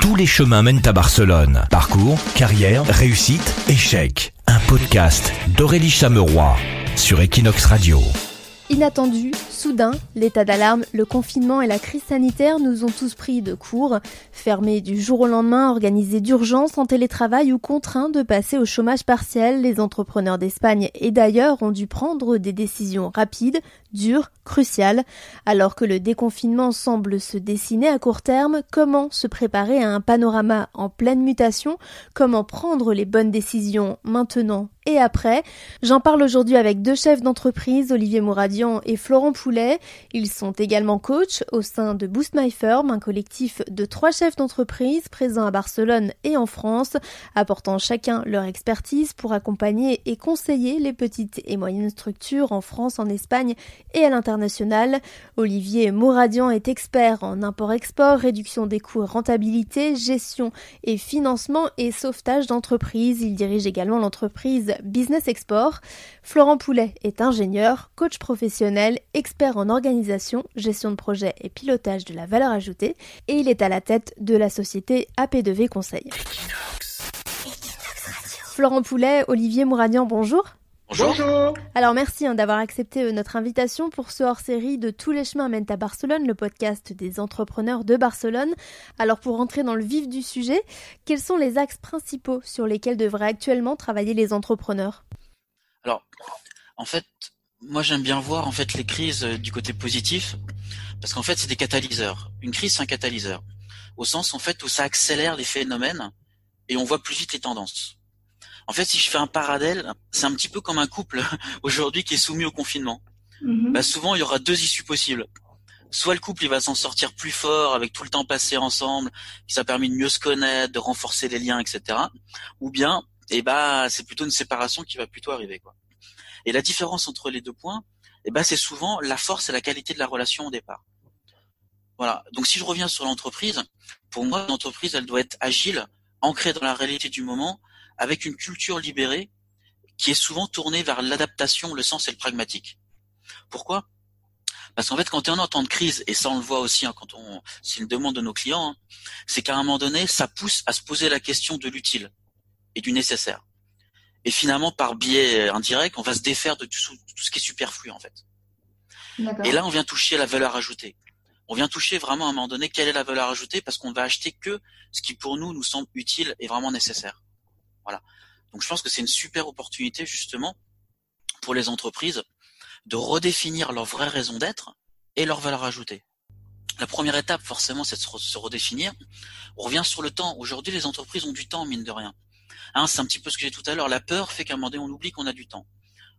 Tous les chemins. Mènent à Barcelone. Parcours, carrière, réussite, échec. Un podcast d'Aurélie Chameroy sur Equinox Radio. Inattendu, soudain, l'état d'alarme, le confinement et la crise sanitaire nous ont tous pris de court. Fermés du jour au lendemain, organisés d'urgence en télétravail ou contraints de passer au chômage partiel, les entrepreneurs d'Espagne et d'ailleurs ont dû prendre des décisions rapides, dures, cruciales. Alors que le déconfinement semble se dessiner à court terme, comment se préparer à un panorama en pleine mutation? Comment prendre les bonnes décisions maintenant? Et après. J'en parle aujourd'hui avec deux chefs d'entreprise, Olivier Mouradian et Florent Poulet. Ils sont également coachs au sein de Boost My Firm, un collectif de trois chefs d'entreprise présents à Barcelone et en France, apportant chacun leur expertise pour accompagner et conseiller les petites et moyennes structures en France, en Espagne et à l'international. Olivier Mouradian est expert en import-export, réduction des coûts, rentabilité, gestion et financement et sauvetage d'entreprise. Il dirige également l'entreprise Business Export. Florent Poulet est ingénieur, coach professionnel, expert en organisation, gestion de projet et pilotage de la valeur ajoutée et il est à la tête de la société AP2V Conseil. Florent Poulet, Olivier Mouradian, bonjour. Bonjour. Alors merci hein, d'avoir accepté euh, notre invitation pour ce hors-série de Tous les chemins mènent à Barcelone, le podcast des entrepreneurs de Barcelone. Alors pour rentrer dans le vif du sujet, quels sont les axes principaux sur lesquels devraient actuellement travailler les entrepreneurs? Alors en fait, moi j'aime bien voir en fait les crises euh, du côté positif parce qu'en fait c'est des catalyseurs. Une crise c'est un catalyseur au sens en fait où ça accélère les phénomènes et on voit plus vite les tendances. En fait, si je fais un parallèle, c'est un petit peu comme un couple aujourd'hui qui est soumis au confinement. Mhm. Bah, souvent, il y aura deux issues possibles. Soit le couple, il va s'en sortir plus fort avec tout le temps passé ensemble, qui ça a permis de mieux se connaître, de renforcer les liens, etc. Ou bien, eh bah, c'est plutôt une séparation qui va plutôt arriver, quoi. Et la différence entre les deux points, eh ben, c'est souvent la force et la qualité de la relation au départ. Voilà. Donc, si je reviens sur l'entreprise, pour moi, l'entreprise, elle doit être agile, ancrée dans la réalité du moment, avec une culture libérée qui est souvent tournée vers l'adaptation, le sens et le pragmatique. Pourquoi? Parce qu'en fait, quand tu es en temps de crise, et ça on le voit aussi hein, quand on, c'est une demande de nos clients, hein, c'est qu'à un moment donné, ça pousse à se poser la question de l'utile et du nécessaire. Et finalement, par biais indirect, on va se défaire de tout, ce qui est superflu en fait. Et là, on vient toucher la valeur ajoutée. On vient toucher vraiment à un moment donné quelle est la valeur ajoutée parce qu'on va acheter que ce qui pour nous nous semble utile et vraiment nécessaire. Voilà. Donc je pense que c'est une super opportunité justement pour les entreprises de redéfinir leur vraie raison d'être et leur valeur ajoutée. La première étape, forcément, c'est de se redéfinir. On revient sur le temps. Aujourd'hui, les entreprises ont du temps, mine de rien. Hein, c'est un petit peu ce que j'ai tout à l'heure. La peur fait qu'à un moment donné, on oublie qu'on a du temps.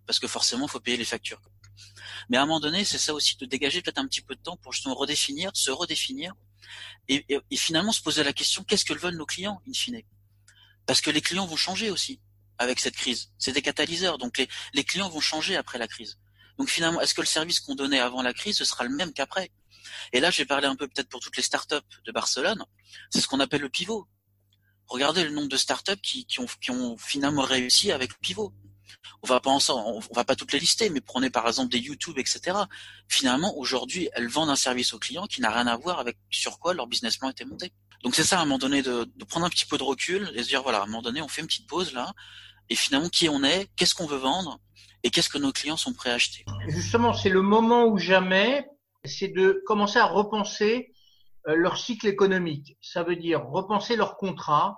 Parce que forcément, il faut payer les factures. Mais à un moment donné, c'est ça aussi de dégager peut-être un petit peu de temps pour justement redéfinir, se redéfinir, et, et finalement se poser la question, qu'est-ce que veulent nos clients, in fine? Parce que les clients vont changer aussi avec cette crise. C'est des catalyseurs, donc les, clients vont changer après la crise. Donc finalement, est-ce que le service qu'on donnait avant la crise, ce sera le même qu'après? Et là, j'ai parlé un peu peut-être pour toutes les startups de Barcelone, c'est ce qu'on appelle le pivot. Regardez le nombre de startups qui, qui, ont, finalement réussi avec le pivot. On va pas on va pas toutes les lister, mais prenez par exemple des YouTube, etc. Finalement, aujourd'hui, elles vendent un service aux clients qui n'a rien à voir avec sur quoi leur business plan était monté. Donc c'est ça à un moment donné de, prendre un petit peu de recul et se dire voilà, à un moment donné on fait une petite pause là et finalement qui on est, qu'est-ce qu'on veut vendre et qu'est-ce que nos clients sont prêts à acheter. Justement, c'est le moment ou jamais, c'est de commencer à repenser euh, leur cycle économique. Ça veut dire repenser leur contrat,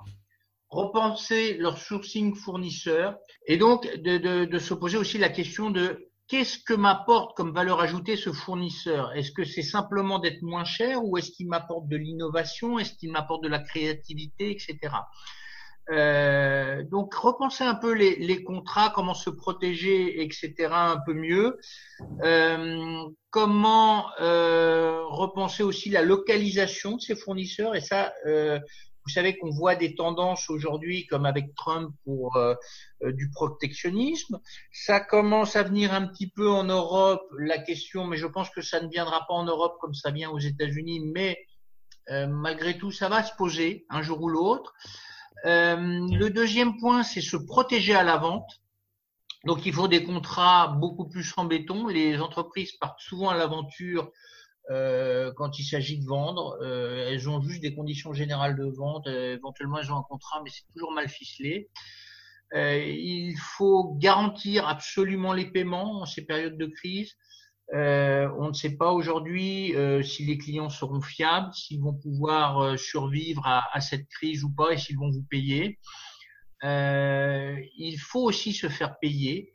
repenser leur sourcing fournisseur et donc de, de, de se poser aussi la question de qu'est-ce que m'apporte comme valeur ajoutée ce fournisseur? Est-ce que c'est simplement d'être moins cher ou est-ce qu'il m'apporte de l'innovation? Est-ce qu'il m'apporte de la créativité, etc. Euh, donc repenser un peu les, les, contrats, comment se protéger, etc. un peu mieux. Euh, comment euh, repenser aussi la localisation de ces fournisseurs? Et ça, euh, vous savez qu'on voit des tendances aujourd'hui, comme avec Trump pour euh, euh, du protectionnisme. Ça commence à venir un petit peu en Europe, la question, mais je pense que ça ne viendra pas en Europe comme ça vient aux États-Unis, mais euh, malgré tout, ça va se poser un jour ou l'autre. le deuxième point, c'est se protéger à la vente. Donc, il faut des contrats beaucoup plus en béton. Les entreprises partent souvent à l'aventure euh, quand il s'agit de vendre. Euh, elles ont juste des conditions générales de vente. Euh, éventuellement, elles ont un contrat, mais c'est toujours mal ficelé. il faut garantir absolument les paiements en ces périodes de crise. on ne sait pas aujourd'hui si les clients seront fiables, s'ils vont pouvoir survivre à, à, cette crise ou pas et s'ils vont vous payer. il faut aussi se faire payer.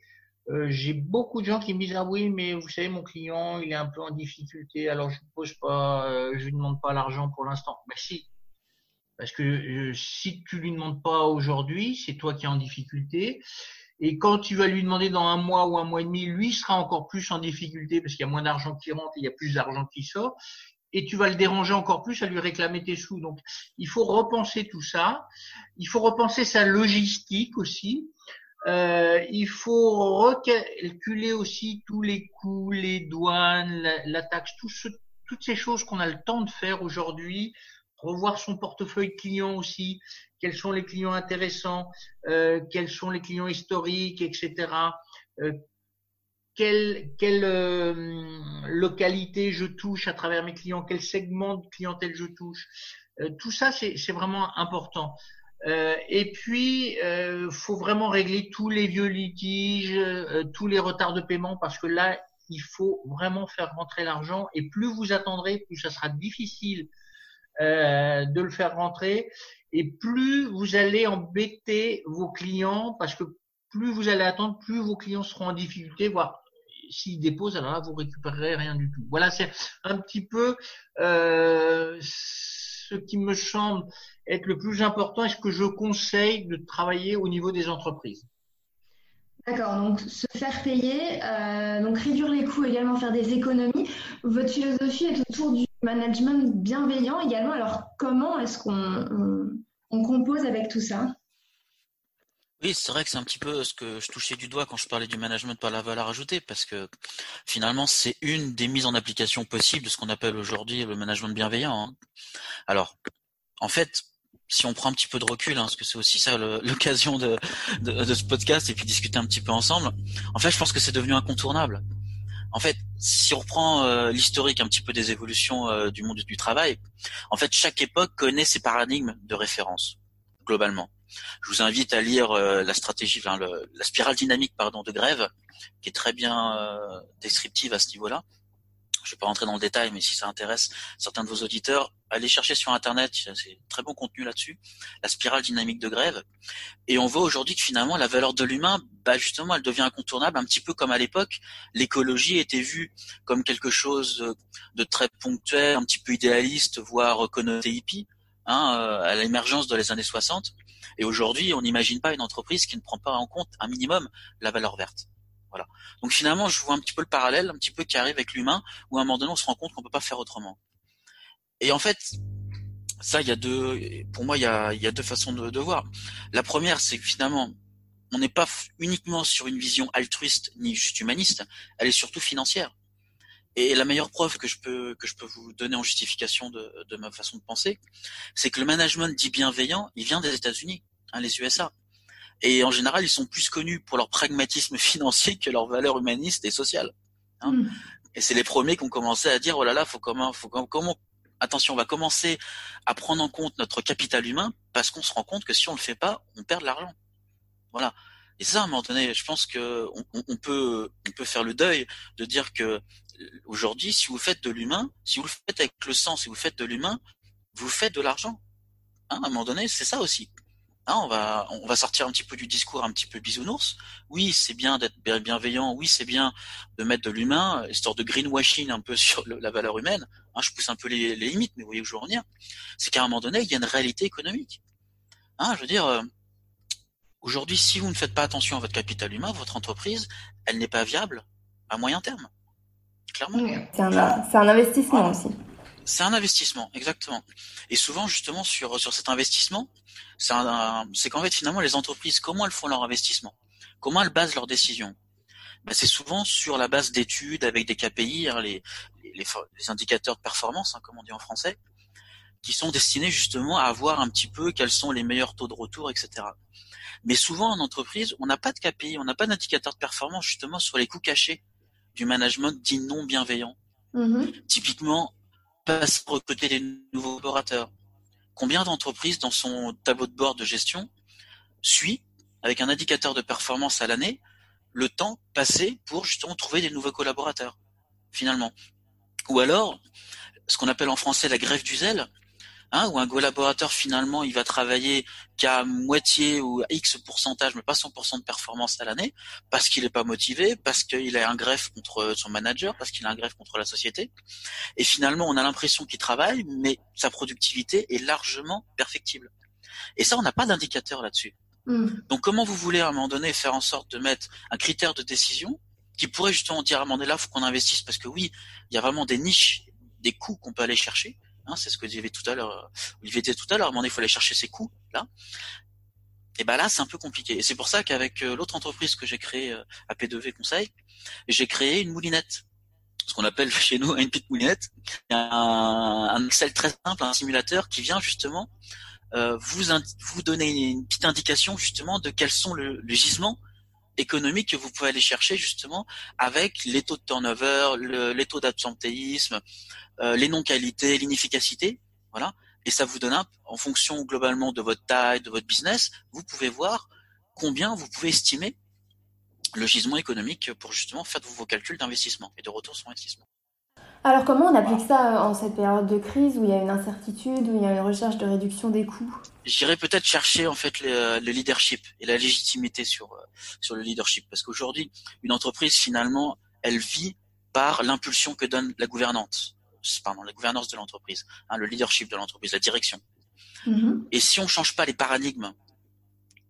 Euh, j'ai beaucoup de gens qui me disent ah oui mais vous savez mon client il est un peu en difficulté alors je ne pose pas euh, je lui demande pas l'argent pour l'instant. Mais si. Parce que euh, si tu lui demandes pas aujourd'hui c'est toi qui es en difficulté. Et quand tu vas lui demander dans un mois ou un mois et demi lui sera encore plus en difficulté parce qu'il y a moins d'argent qui rentre et il y a plus d'argent qui sort. Et tu vas le déranger encore plus à lui réclamer tes sous. Donc il faut repenser tout ça. Il faut repenser sa logistique aussi euh, il faut recalculer aussi tous les coûts, les douanes, la, taxe, toutes ces choses qu'on a le temps de faire aujourd'hui. Revoir son portefeuille client aussi, quels sont les clients intéressants, euh, quels sont les clients historiques, etc. Euh, quelle, quelle localité je touche à travers mes clients, quel segment de clientèle je touche. tout ça, c'est vraiment important. Euh, et puis, euh, faut vraiment régler tous les vieux litiges, euh, tous les retards de paiement, parce que là, il faut vraiment faire rentrer l'argent. Et plus vous attendrez, plus ça sera difficile euh, de le faire rentrer, et plus vous allez embêter vos clients, parce que plus vous allez attendre, plus vos clients seront en difficulté, voire s'ils déposent, alors là, vous récupérerez rien du tout. Voilà, c'est un petit peu euh, ce qui me semble être le plus important et ce que je conseille de travailler au niveau des entreprises. D'accord, donc se faire payer, euh, donc réduire les coûts, également faire des économies. Votre philosophie est autour du management bienveillant également. Alors comment est-ce qu'on on compose avec tout ça? Oui, c'est vrai que c'est un petit peu ce que je touchais du doigt quand je parlais du management par la valeur ajoutée, parce que finalement, c'est une des mises en application possibles de ce qu'on appelle aujourd'hui le management bienveillant. Hein. Alors, en fait, si on prend un petit peu de recul, hein, parce que c'est aussi ça l'occasion de, ce podcast, et puis discuter un petit peu ensemble, en fait, je pense que c'est devenu incontournable. En fait, si on reprend euh, l'historique un petit peu des évolutions euh, du monde du travail, en fait, chaque époque connaît ses paradigmes de référence, globalement. Je vous invite à lire euh, la stratégie, enfin, la spirale dynamique pardon de grève, qui est très bien euh, descriptive à ce niveau-là. Je ne vais pas rentrer dans le détail, mais si ça intéresse certains de vos auditeurs, allez chercher sur Internet, c'est très bon contenu là-dessus, la spirale dynamique de grève. Et on voit aujourd'hui que finalement, la valeur de l'humain, bah justement, elle devient incontournable, un petit peu comme à l'époque, l'écologie était vue comme quelque chose de très ponctuel, un petit peu idéaliste, voire connoté hippie, hein, euh, à l'émergence dans les années 60. Et aujourd'hui, on n'imagine pas une entreprise qui ne prend pas en compte un minimum la valeur verte. Voilà. Donc finalement, je vois un petit peu le parallèle, un petit peu qui arrive avec l'humain, où à un moment donné, on se rend compte qu'on peut pas faire autrement. Et en fait, ça, il y a deux, pour moi, il y a, deux façons de, de voir. La première, c'est que finalement, on n'est pas uniquement sur une vision altruiste ni juste humaniste, elle est surtout financière. Et la meilleure preuve que je peux que je peux vous donner en justification de, de ma façon de penser, c'est que le management dit bienveillant, il vient des États-Unis, hein, les USA. Et en général, ils sont plus connus pour leur pragmatisme financier que leur valeur humaniste et sociale. Hein. Mm. Et c'est les premiers qui ont commencé à dire oh là là, faut comment, faut comment, attention, on va commencer à prendre en compte notre capital humain parce qu'on se rend compte que si on le fait pas, on perd de l'argent. Voilà. Et ça, à un moment donné, je pense que on, on, peut, on peut faire le deuil de dire que aujourd'hui, si vous faites de l'humain, si vous le faites avec le sang, si vous faites de l'humain, vous faites de l'argent. Hein, à un moment donné, c'est ça aussi. Hein, on va sortir un petit peu du discours un petit peu bisounours. Oui, c'est bien d'être bienveillant. Oui, c'est bien de mettre de l'humain, histoire de greenwashing un peu sur la valeur humaine. Hein, je pousse un peu les, limites, mais vous voyez où je veux en venir. C'est qu'à un moment donné, il y a une réalité économique. Hein, je veux dire, euh, aujourd'hui, si vous ne faites pas attention à votre capital humain, votre entreprise, elle n'est pas viable à moyen terme. Clairement. C'est un, investissement aussi. C'est un investissement, exactement. Et souvent, justement, sur, sur cet investissement, c'est qu'en fait, finalement, les entreprises, comment elles font leur investissement? Comment elles basent leurs décisions? Ben, C'est souvent sur la base d'études avec des KPI, hein, les, les, indicateurs de performance, hein, comme on dit en français, qui sont destinés justement à voir un petit peu quels sont les meilleurs taux de retour, etc. Mais souvent en entreprise, on n'a pas de KPI, on n'a pas d'indicateur de performance justement sur les coûts cachés du management dit non bienveillant. Mm-hmm. Typiquement, passer recruter des nouveaux collaborateurs. Combien d'entreprises dans son tableau de bord de gestion suit, avec un indicateur de performance à l'année, le temps passé pour justement trouver des nouveaux collaborateurs, finalement? Ou alors, ce qu'on appelle en français la grève du zèle, hein, où un collaborateur finalement il va travailler qu'à moitié ou X pourcentage, mais pas 100% de performance à l'année, parce qu'il n'est pas motivé, parce qu'il a un greffe contre son manager, parce qu'il a un greffe contre la société. Et finalement, on a l'impression qu'il travaille, mais sa productivité est largement perfectible. Et ça, on n'a pas d'indicateur là-dessus. Hmm. Donc comment vous voulez à un moment donné faire en sorte de mettre un critère de décision qui pourrait justement dire à un moment donné là, faut qu'on investisse parce que oui, il y a vraiment des niches, des coûts qu'on peut aller chercher. Hein, c'est ce que disait tout à l'heure, Olivier disait tout à l'heure. Donné, il faut aller chercher ces coûts là. Et ben là, c'est un peu compliqué. Et c'est pour ça qu'avec euh, l'autre entreprise que j'ai créée euh, à P2V Conseil, j'ai créé une moulinette ce qu'on appelle chez nous une petite moulinette, un, un Excel très simple, un simulateur qui vient justement euh, vous vous donner une petite indication justement de quels sont le, le gisement économique que vous pouvez aller chercher justement avec les taux de turnover, le, les taux d'absentéisme, euh, les non-qualités, l'inefficacité, voilà. Et ça vous donne un, en fonction globalement de votre taille, de votre business, vous pouvez voir combien vous pouvez estimer le gisement économique pour justement faire vos calculs d'investissement et de retour sur investissement. Alors comment on applique ça euh, en cette période de crise où il y a une incertitude, où il y a une recherche de réduction des coûts? J'irais peut-être chercher en fait le, leadership et la légitimité sur euh, sur le leadership parce qu'aujourd'hui une entreprise finalement elle vit par l'impulsion que donne la gouvernante, pardon la gouvernance de l'entreprise, hein, le leadership de l'entreprise, la direction. Mm-hmm. Et si on change pas les paradigmes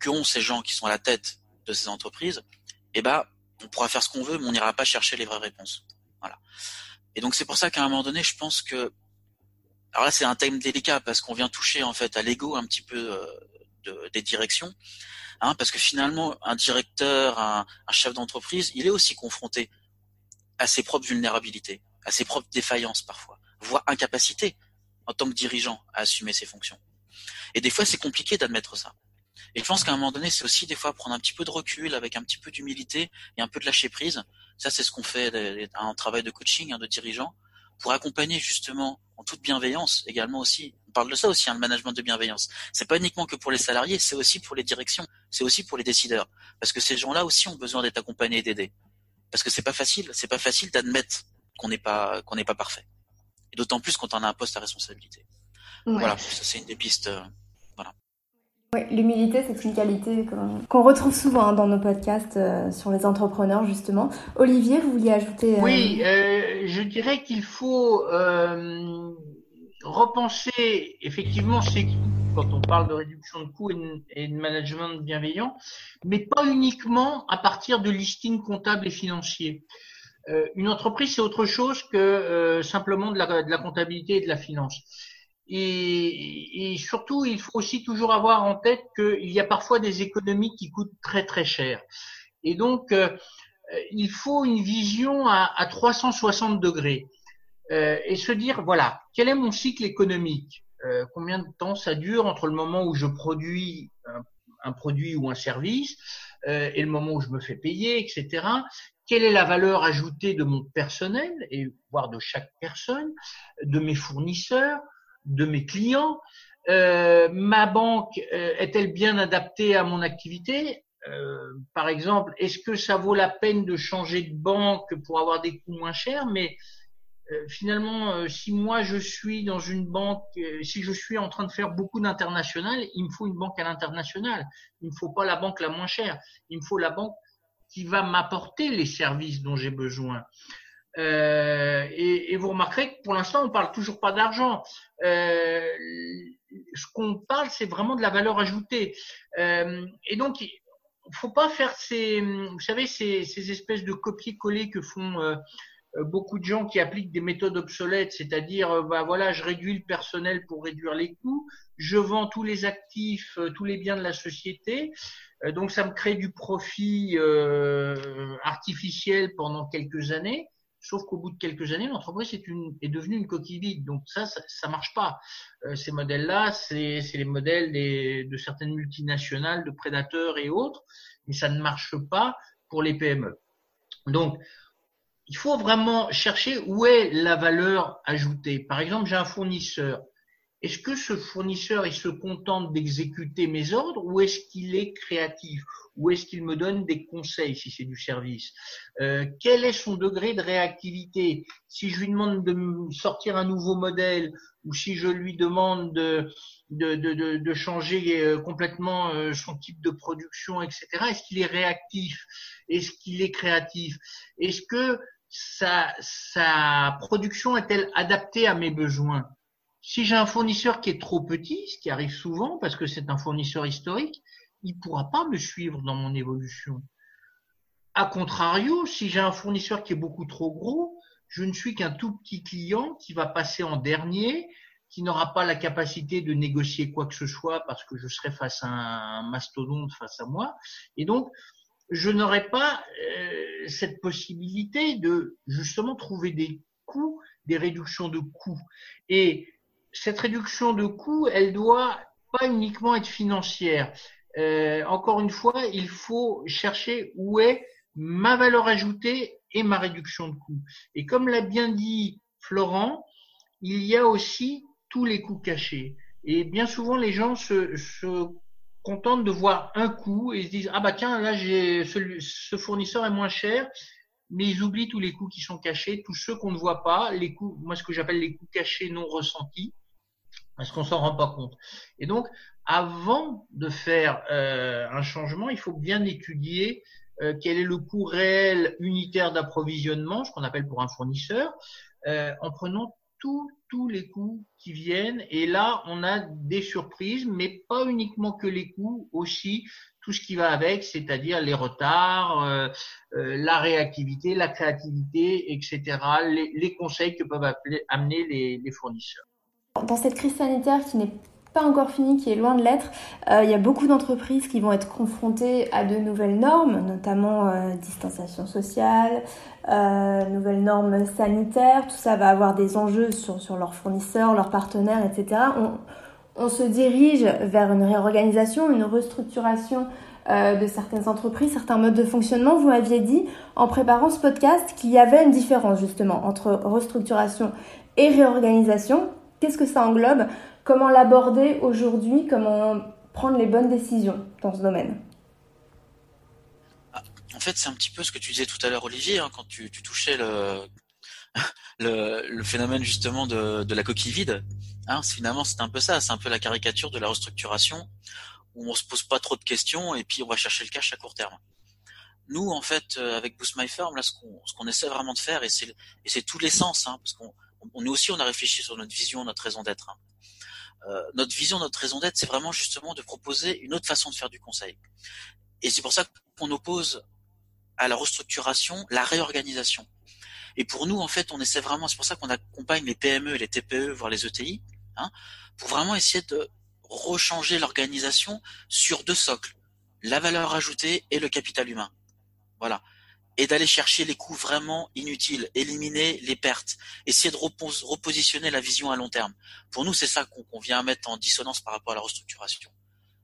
qu'ont ces gens qui sont à la tête de ces entreprises, eh ben on pourra faire ce qu'on veut, mais on n'ira pas chercher les vraies réponses. Voilà. Et donc c'est pour ça qu'à un moment donné, je pense que alors là c'est un thème délicat parce qu'on vient toucher en fait à l'ego un petit peu euh, de, des directions, hein, parce que finalement un directeur, un, un chef d'entreprise, il est aussi confronté à ses propres vulnérabilités, à ses propres défaillances parfois, voire incapacité en tant que dirigeant à assumer ses fonctions. Et des fois c'est compliqué d'admettre ça. Et je pense qu'à un moment donné, c'est aussi des fois prendre un petit peu de recul avec un petit peu d'humilité et un peu de lâcher prise. Ça, c'est ce qu'on fait un travail de coaching, hein, de dirigeant, pour accompagner justement en toute bienveillance également aussi. On parle de ça aussi, un hein, management de bienveillance. C'est pas uniquement que pour les salariés, c'est aussi pour les directions, c'est aussi pour les décideurs, parce que ces gens-là aussi ont besoin d'être accompagnés et d'aider. Parce que c'est pas facile, c'est pas facile d'admettre qu'on n'est pas qu'on n'est pas parfait. Et d'autant plus quand on a un poste à responsabilité. Voilà, ça c'est une des pistes. Oui, l'humilité, c'est une qualité qu'on retrouve souvent hein, dans nos podcasts euh, sur les entrepreneurs, justement. Olivier, vous vouliez ajouter euh... Oui, euh, je dirais qu'il faut repenser effectivement ces coûts quand on parle de réduction de coûts et de, management bienveillant, mais pas uniquement à partir de listings comptables et financiers. Une entreprise, c'est autre chose que simplement de la comptabilité et de la finance. Et, et, surtout, il faut aussi toujours avoir en tête qu'il y a parfois des économies qui coûtent très très cher. Et donc, euh, il faut une vision à, à 360 degrés euh, et se dire voilà, quel est mon cycle économique euh, Combien de temps ça dure entre le moment où je produis un, un produit ou un service euh, et le moment où je me fais payer, etc. Quelle est la valeur ajoutée de mon personnel et voire de chaque personne, de mes fournisseurs de mes clients. Euh, ma banque euh, est-elle bien adaptée à mon activité? Euh, Par exemple, est-ce que ça vaut la peine de changer de banque pour avoir des coûts moins chers? Mais finalement, si moi je suis dans une banque, si je suis en train de faire beaucoup d'international, il me faut une banque à l'international. Il ne faut pas la banque la moins chère. Il me faut la banque qui va m'apporter les services dont j'ai besoin. Euh, et, et, vous remarquerez que pour l'instant, on parle toujours pas d'argent. Euh, ce qu'on parle, c'est vraiment de la valeur ajoutée. Euh, et donc, il faut pas faire ces, vous savez, ces, ces espèces de copier-coller que font euh, beaucoup de gens qui appliquent des méthodes obsolètes, c'est-à-dire, euh, bah voilà, je réduis le personnel pour réduire les coûts, je vends tous les actifs, tous les biens de la société, donc ça me crée du profit artificiel pendant quelques années. Sauf qu'au bout de quelques années, l'entreprise est, devenue une coquille vide. Donc ça, ça, ça marche pas. Euh, ces modèles-là, c'est les modèles de certaines multinationales, de prédateurs et autres, mais ça ne marche pas pour les PME. Donc, il faut vraiment chercher où est la valeur ajoutée. Par exemple, j'ai un fournisseur. Est-ce que ce fournisseur, il se contente d'exécuter mes ordres ou est-ce qu'il est créatif Ou est-ce qu'il me donne des conseils si c'est du service euh, Quel est son degré de réactivité Si je lui demande de sortir un nouveau modèle ou si je lui demande de, changer euh, complètement euh, son type de production, etc., est-ce qu'il est réactif? Est-ce qu'il est créatif? Est-ce que sa, sa production est-elle adaptée à mes besoins? Si j'ai un fournisseur qui est trop petit, ce qui arrive souvent parce que c'est un fournisseur historique, il ne pourra pas me suivre dans mon évolution. A contrario, si j'ai un fournisseur qui est beaucoup trop gros, je ne suis qu'un tout petit client qui va passer en dernier, qui n'aura pas la capacité de négocier quoi que ce soit parce que je serai face à un mastodonte face à moi. Et donc, je n'aurai pas euh, cette possibilité de justement trouver des coûts, des réductions de coûts. Et cette réduction de coûts, elle doit pas uniquement être financière. Euh, encore une fois, il faut chercher où est ma valeur ajoutée et ma réduction de coûts. Et comme l'a bien dit Florent, il y a aussi tous les coûts cachés. Et bien souvent, les gens se, se contentent de voir un coût et se disent ah bah tiens là j'ai ce fournisseur est moins cher, mais ils oublient tous les coûts qui sont cachés, tous ceux qu'on ne voit pas, les coûts, moi ce que j'appelle les coûts cachés non ressentis parce qu'on s'en rend pas compte. Et donc, avant de faire euh, un changement, il faut bien étudier euh, quel est le coût réel unitaire d'approvisionnement, ce qu'on appelle pour un fournisseur, euh, en prenant tous tous les coûts qui viennent. Et là, on a des surprises, mais pas uniquement que les coûts, aussi tout ce qui va avec, c'est-à-dire les retards, la réactivité, la créativité, etc., les, conseils que peuvent amener les fournisseurs. Dans cette crise sanitaire qui n'est pas encore finie, qui est loin de l'être, euh, il y a beaucoup d'entreprises qui vont être confrontées à de nouvelles normes, notamment euh, distanciation sociale, euh, nouvelles normes sanitaires. Tout ça va avoir des enjeux sur, sur leurs fournisseurs, leurs partenaires, etc. On, on, se dirige vers une réorganisation, une restructuration de certaines entreprises, certains modes de fonctionnement. Vous m'aviez dit en préparant ce podcast qu'il y avait une différence justement entre restructuration et réorganisation. Qu'est-ce que ça englobe Comment l'aborder aujourd'hui Comment prendre les bonnes décisions dans ce domaine ah, En fait, c'est un petit peu ce que tu disais tout à l'heure, Olivier, hein, quand tu, touchais le, le, phénomène justement de, la coquille vide. Hein, finalement, c'est un peu ça, c'est un peu la caricature de la restructuration où on se pose pas trop de questions et puis on va chercher le cash à court terme. Nous, en fait, euh, avec Boost My Firm, là, ce qu'on essaie vraiment de faire, et c'est tous les sens, hein, parce qu'on on, nous aussi, on a réfléchi sur notre vision, notre raison d'être. Hein. Euh, notre vision, notre raison d'être, c'est vraiment justement de proposer une autre façon de faire du conseil. Et c'est pour ça qu'on oppose à la restructuration la réorganisation. Et pour nous, en fait, on essaie vraiment, c'est pour ça qu'on accompagne les PME et les TPE, voire les ETI, hein, pour vraiment essayer de rechanger l'organisation sur deux socles, la valeur ajoutée et le capital humain. Voilà et d'aller chercher les coûts vraiment inutiles, éliminer les pertes, essayer de repositionner la vision à long terme. Pour nous, c'est ça qu'on vient mettre en dissonance par rapport à la restructuration.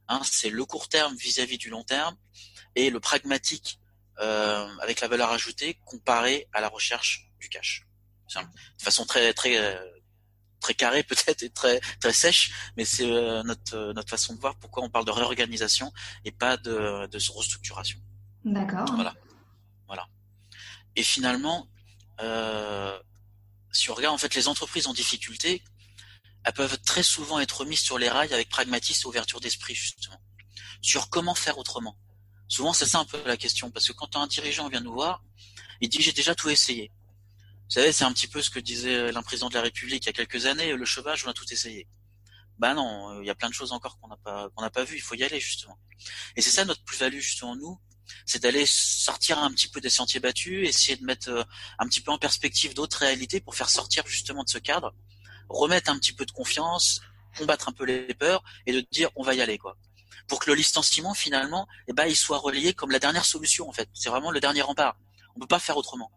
Hein, c'est le court terme vis-à-vis du long terme et le pragmatique euh, avec la valeur ajoutée comparé à la recherche du cash. De façon très très euh, très carrée peut-être et très très sèche, mais c'est euh, notre notre façon de voir pourquoi on parle de réorganisation et pas de, de restructuration. D'accord. Voilà. Et finalement, euh, si on regarde en fait les entreprises en difficulté, elles peuvent très souvent être mises sur les rails avec pragmatisme et ouverture d'esprit justement sur comment faire autrement. Souvent c'est ça un peu la question parce que quand un dirigeant vient nous voir, il dit j'ai déjà tout essayé. Vous savez, c'est un petit peu ce que disait l'un président de la République il y a quelques années, le chevage, on a tout essayé. Ben non, il y a plein de choses encore qu'on n'a pas qu'on n'a pas vu, il faut y aller justement. Et c'est ça notre plus-value justement nous, c'est d'aller sortir un petit peu des sentiers battus, essayer de mettre euh, un petit peu en perspective d'autres réalités pour faire sortir justement de ce cadre, remettre un petit peu de confiance, combattre un peu les peurs et de dire on va y aller quoi. Pour que le licenciement finalement, eh ben, il soit relayé comme la dernière solution en fait. C'est vraiment le dernier rempart. On peut pas faire autrement.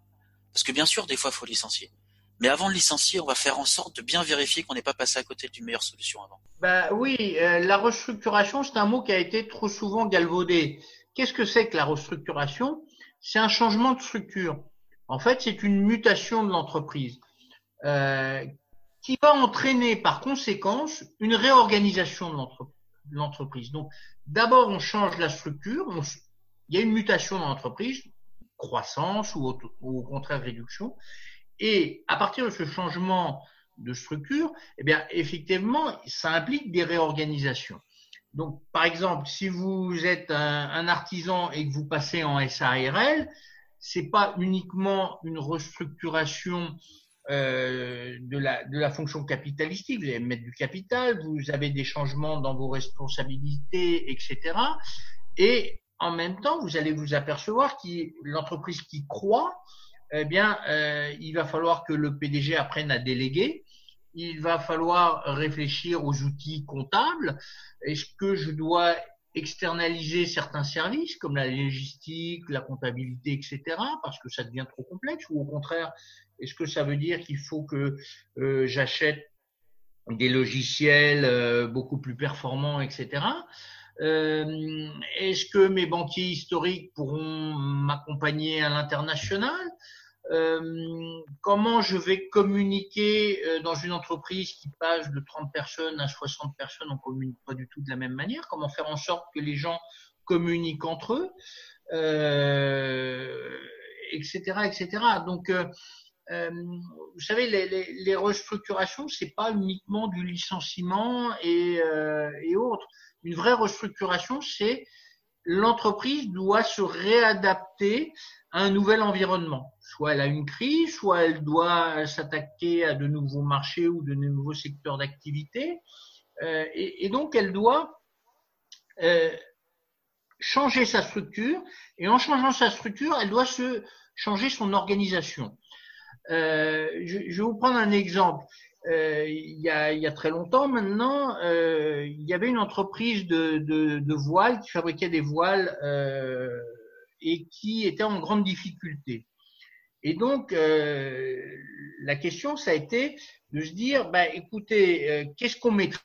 Parce que bien sûr, des fois, il faut licencier. Mais avant de licencier, on va faire en sorte de bien vérifier qu'on n'est pas passé à côté d'une meilleure solution avant. Bah oui, euh, la restructuration, c'est un mot qui a été trop souvent galvaudé. Qu'est-ce que c'est que la restructuration? C'est un changement de structure. En fait, c'est une mutation de l'entreprise euh, qui va entraîner par conséquence une réorganisation de l'entreprise. Donc, d'abord, on change la structure, il y a une mutation dans l'entreprise, croissance ou au, contraire réduction, et à partir de ce changement de structure, eh bien, effectivement, ça implique des réorganisations. Donc, par exemple, si vous êtes un, artisan et que vous passez en SARL, c'est pas uniquement une restructuration euh, de, la, fonction capitalistique, vous allez mettre du capital, vous avez des changements dans vos responsabilités, etc. Et en même temps, vous allez vous apercevoir que l'entreprise qui croit, eh bien, euh, il va falloir que le PDG apprenne à déléguer. Il va falloir réfléchir aux outils comptables. Est-ce que je dois externaliser certains services comme la logistique, la comptabilité, etc., parce que ça devient trop complexe, ou au contraire, est-ce que ça veut dire qu'il faut que euh, j'achète des logiciels euh, beaucoup plus performants, etc. Euh, est-ce que mes banquiers historiques pourront m'accompagner à l'international? Comment je vais communiquer euh, dans une entreprise qui passe de 30 personnes à 60 personnes On communique pas du tout de la même manière. Comment faire en sorte que les gens communiquent entre eux, etc., etc. Donc vous savez, les, les, les restructurations, c'est pas uniquement du licenciement et autres une vraie restructuration, c'est l'entreprise doit se réadapter à un nouvel environnement. Soit elle a une crise, soit elle doit s'attaquer à de nouveaux marchés ou de nouveaux secteurs d'activité. Euh, et, donc, elle doit euh, changer sa structure. Et en changeant sa structure, elle doit se changer son organisation. Euh, je, je, vais vous prendre un exemple. Euh, il, y a, il, y a, très longtemps maintenant, euh, il y avait une entreprise de, de, de voiles qui fabriquait des voiles euh, et qui était en grande difficulté. Et donc, euh, la question, ça a été de se dire, bah, écoutez, euh, qu'est-ce qu'on maîtrise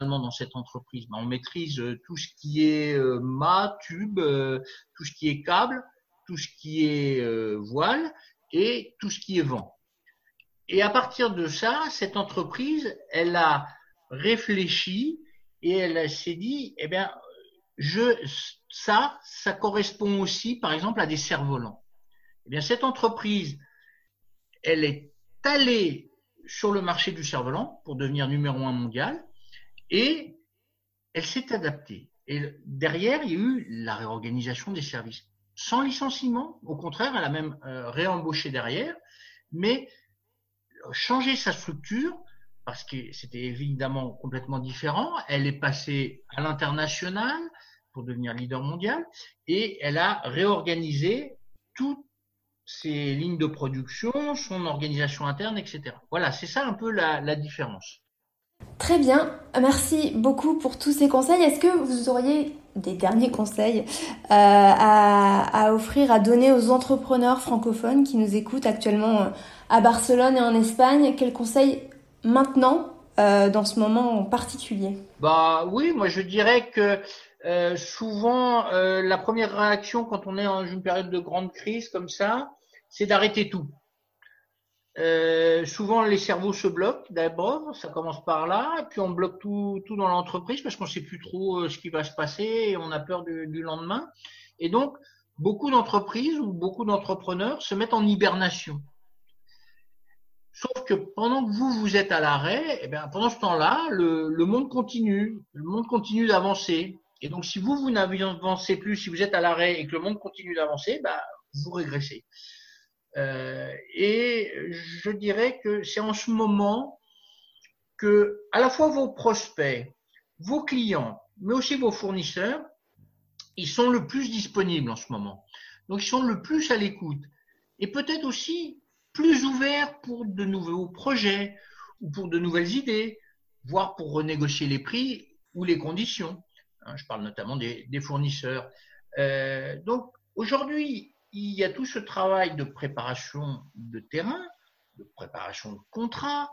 dans cette entreprise? Bah, On maîtrise tout ce qui est mât, tube, tout ce qui est câble, tout ce qui est voile et tout ce qui est vent. Et à partir de ça, cette entreprise, elle a réfléchi et elle s'est dit, eh bien, je, ça, ça correspond aussi, par exemple, à des cerfs-volants. Eh bien, cette entreprise, elle est allée sur le marché du cerf-volant pour devenir numéro un mondial et elle s'est adaptée. Et derrière, il y a eu la réorganisation des services. Sans licenciement, au contraire, elle a même euh, réembauché derrière, mais changer sa structure parce que c'était évidemment complètement différent. Elle est passée à l'international pour devenir leader mondial et elle a réorganisé toutes ses lignes de production, son organisation interne, etc. Voilà, c'est ça un peu la, la différence. Très bien, merci beaucoup pour tous ces conseils. Est-ce que vous auriez des derniers conseils euh, à, offrir, à donner aux entrepreneurs francophones qui nous écoutent actuellement euh, à Barcelone et en Espagne? Quels conseils maintenant, euh, dans ce moment en particulier? Bah oui, moi je dirais que souvent la première réaction quand on est dans une période de grande crise comme ça, c'est d'arrêter tout. Euh, souvent, les cerveaux se bloquent d'abord, ça commence par là, et puis on bloque tout, tout dans l'entreprise parce qu'on sait plus trop euh, ce qui va se passer et on a peur du, du lendemain. Et donc, beaucoup d'entreprises ou beaucoup d'entrepreneurs se mettent en hibernation. Sauf que pendant que vous, vous êtes à l'arrêt, eh bien, pendant ce temps-là, le, le, monde continue. Le monde continue d'avancer. Et donc, si vous, vous n'avancez plus, si vous êtes à l'arrêt et que le monde continue d'avancer, bah, vous régressez. Euh, et je dirais que c'est en ce moment que à la fois vos prospects, vos clients, mais aussi vos fournisseurs, ils sont le plus disponibles en ce moment. Donc ils sont le plus à l'écoute. Et peut-être aussi plus ouverts pour de nouveaux projets ou pour de nouvelles idées, voire pour renégocier les prix ou les conditions. Hein, je parle notamment des, fournisseurs. Euh, donc aujourd'hui, il y a tout ce travail de préparation de terrain, de préparation de contrat,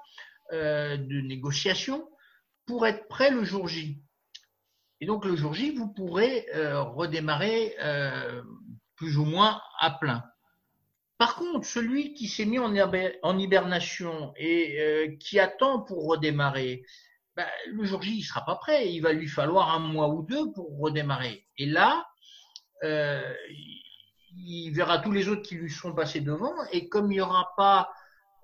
euh, de négociation, pour être prêt le jour J. Et donc le jour J, vous pourrez euh, redémarrer euh, plus ou moins à plein. par contre, celui qui s'est mis en, hibernation et qui attend pour redémarrer, bah, le jour J, il sera pas prêt. Il va lui falloir un mois ou deux pour redémarrer. Et là, il verra tous les autres qui lui sont passés devant. Et comme il n'y aura pas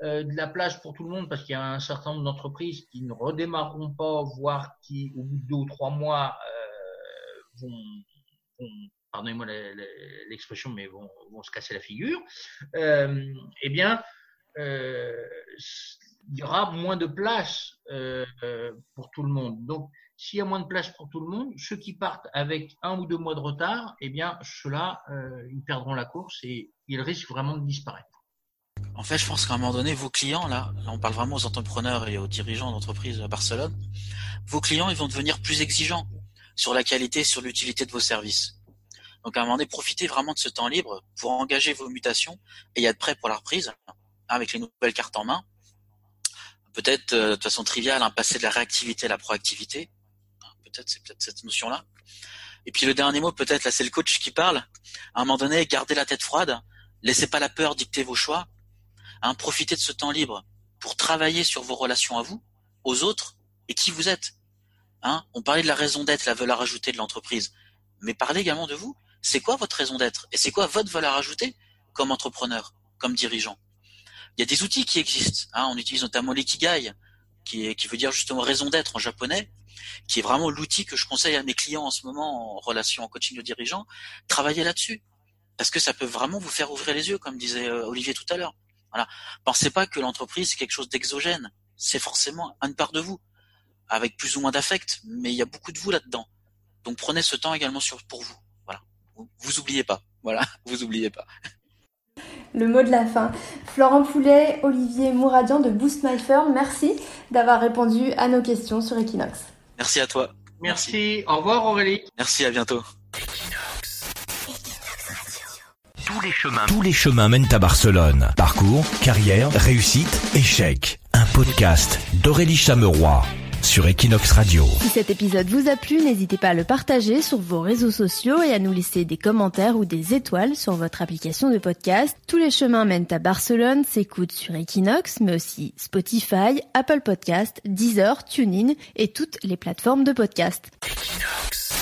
euh, de la place pour tout le monde, parce qu'il y a un certain nombre d'entreprises qui ne redémarreront pas, voire qui, au bout de deux ou trois mois, vont, vont pardonnez-moi l'expression, mais vont, vont, se casser la figure, euh, eh bien, euh, il y aura moins de place euh, pour tout le monde. Donc, s'il y a moins de place pour tout le monde, ceux qui partent avec un ou deux mois de retard, eh bien, ceux-là, ils perdront la course et ils risquent vraiment de disparaître. En fait, je pense qu'à un moment donné, vos clients, là, on parle vraiment aux entrepreneurs et aux dirigeants d'entreprises à Barcelone, vos clients, ils vont devenir plus exigeants sur la qualité, sur l'utilité de vos services. Donc à un moment donné, profitez vraiment de ce temps libre pour engager vos mutations et être prêt pour la reprise hein, avec les nouvelles cartes en main. Peut-être euh, de façon triviale, hein, passer de la réactivité à la proactivité. C'est peut-être cette notion-là. Et puis le dernier mot, peut-être là, c'est le coach qui parle. À un moment donné, gardez la tête froide, laissez pas la peur dicter vos choix. Hein, profitez de ce temps libre pour travailler sur vos relations à vous, aux autres et qui vous êtes. Hein, on parlait de la raison d'être, la valeur ajoutée de l'entreprise, mais parlez également de vous c'est quoi votre raison d'être et c'est quoi votre valeur ajoutée comme entrepreneur, comme dirigeant? Il y a des outils qui existent. Hein. on utilise notamment l'ikigai, qui veut dire justement raison d'être en japonais, qui est vraiment l'outil que je conseille à mes clients en ce moment en relation en coaching de dirigeants. Travaillez là-dessus parce que ça peut vraiment vous faire ouvrir les yeux, comme disait euh, Olivier tout à l'heure. Voilà. Pensez pas que l'entreprise c'est quelque chose d'exogène. C'est forcément une part de vous, avec plus ou moins d'affect, mais il y a beaucoup de vous là-dedans. Donc prenez ce temps également pour vous vous oubliez pas. Voilà, vous oubliez pas. Le mot de la fin. Florent Poulet, Olivier Mouradian de Boost My Firm, merci d'avoir répondu à nos questions sur Equinox. Merci à toi. Merci. Au revoir Aurélie. Merci, à bientôt. Tous les chemins, tous les chemins mènent à Barcelone. Parcours, carrière, réussite, échec. Un podcast d'Aurélie Chameroy sur Equinox Radio. Si cet épisode vous a plu, n'hésitez pas à le partager sur vos réseaux sociaux et à nous laisser des commentaires ou des étoiles sur votre application de podcast. Tous les chemins mènent à Barcelone s'écoutent sur Equinox, mais aussi Spotify, Apple Podcast, Deezer, TuneIn et toutes les plateformes de podcast. Equinox.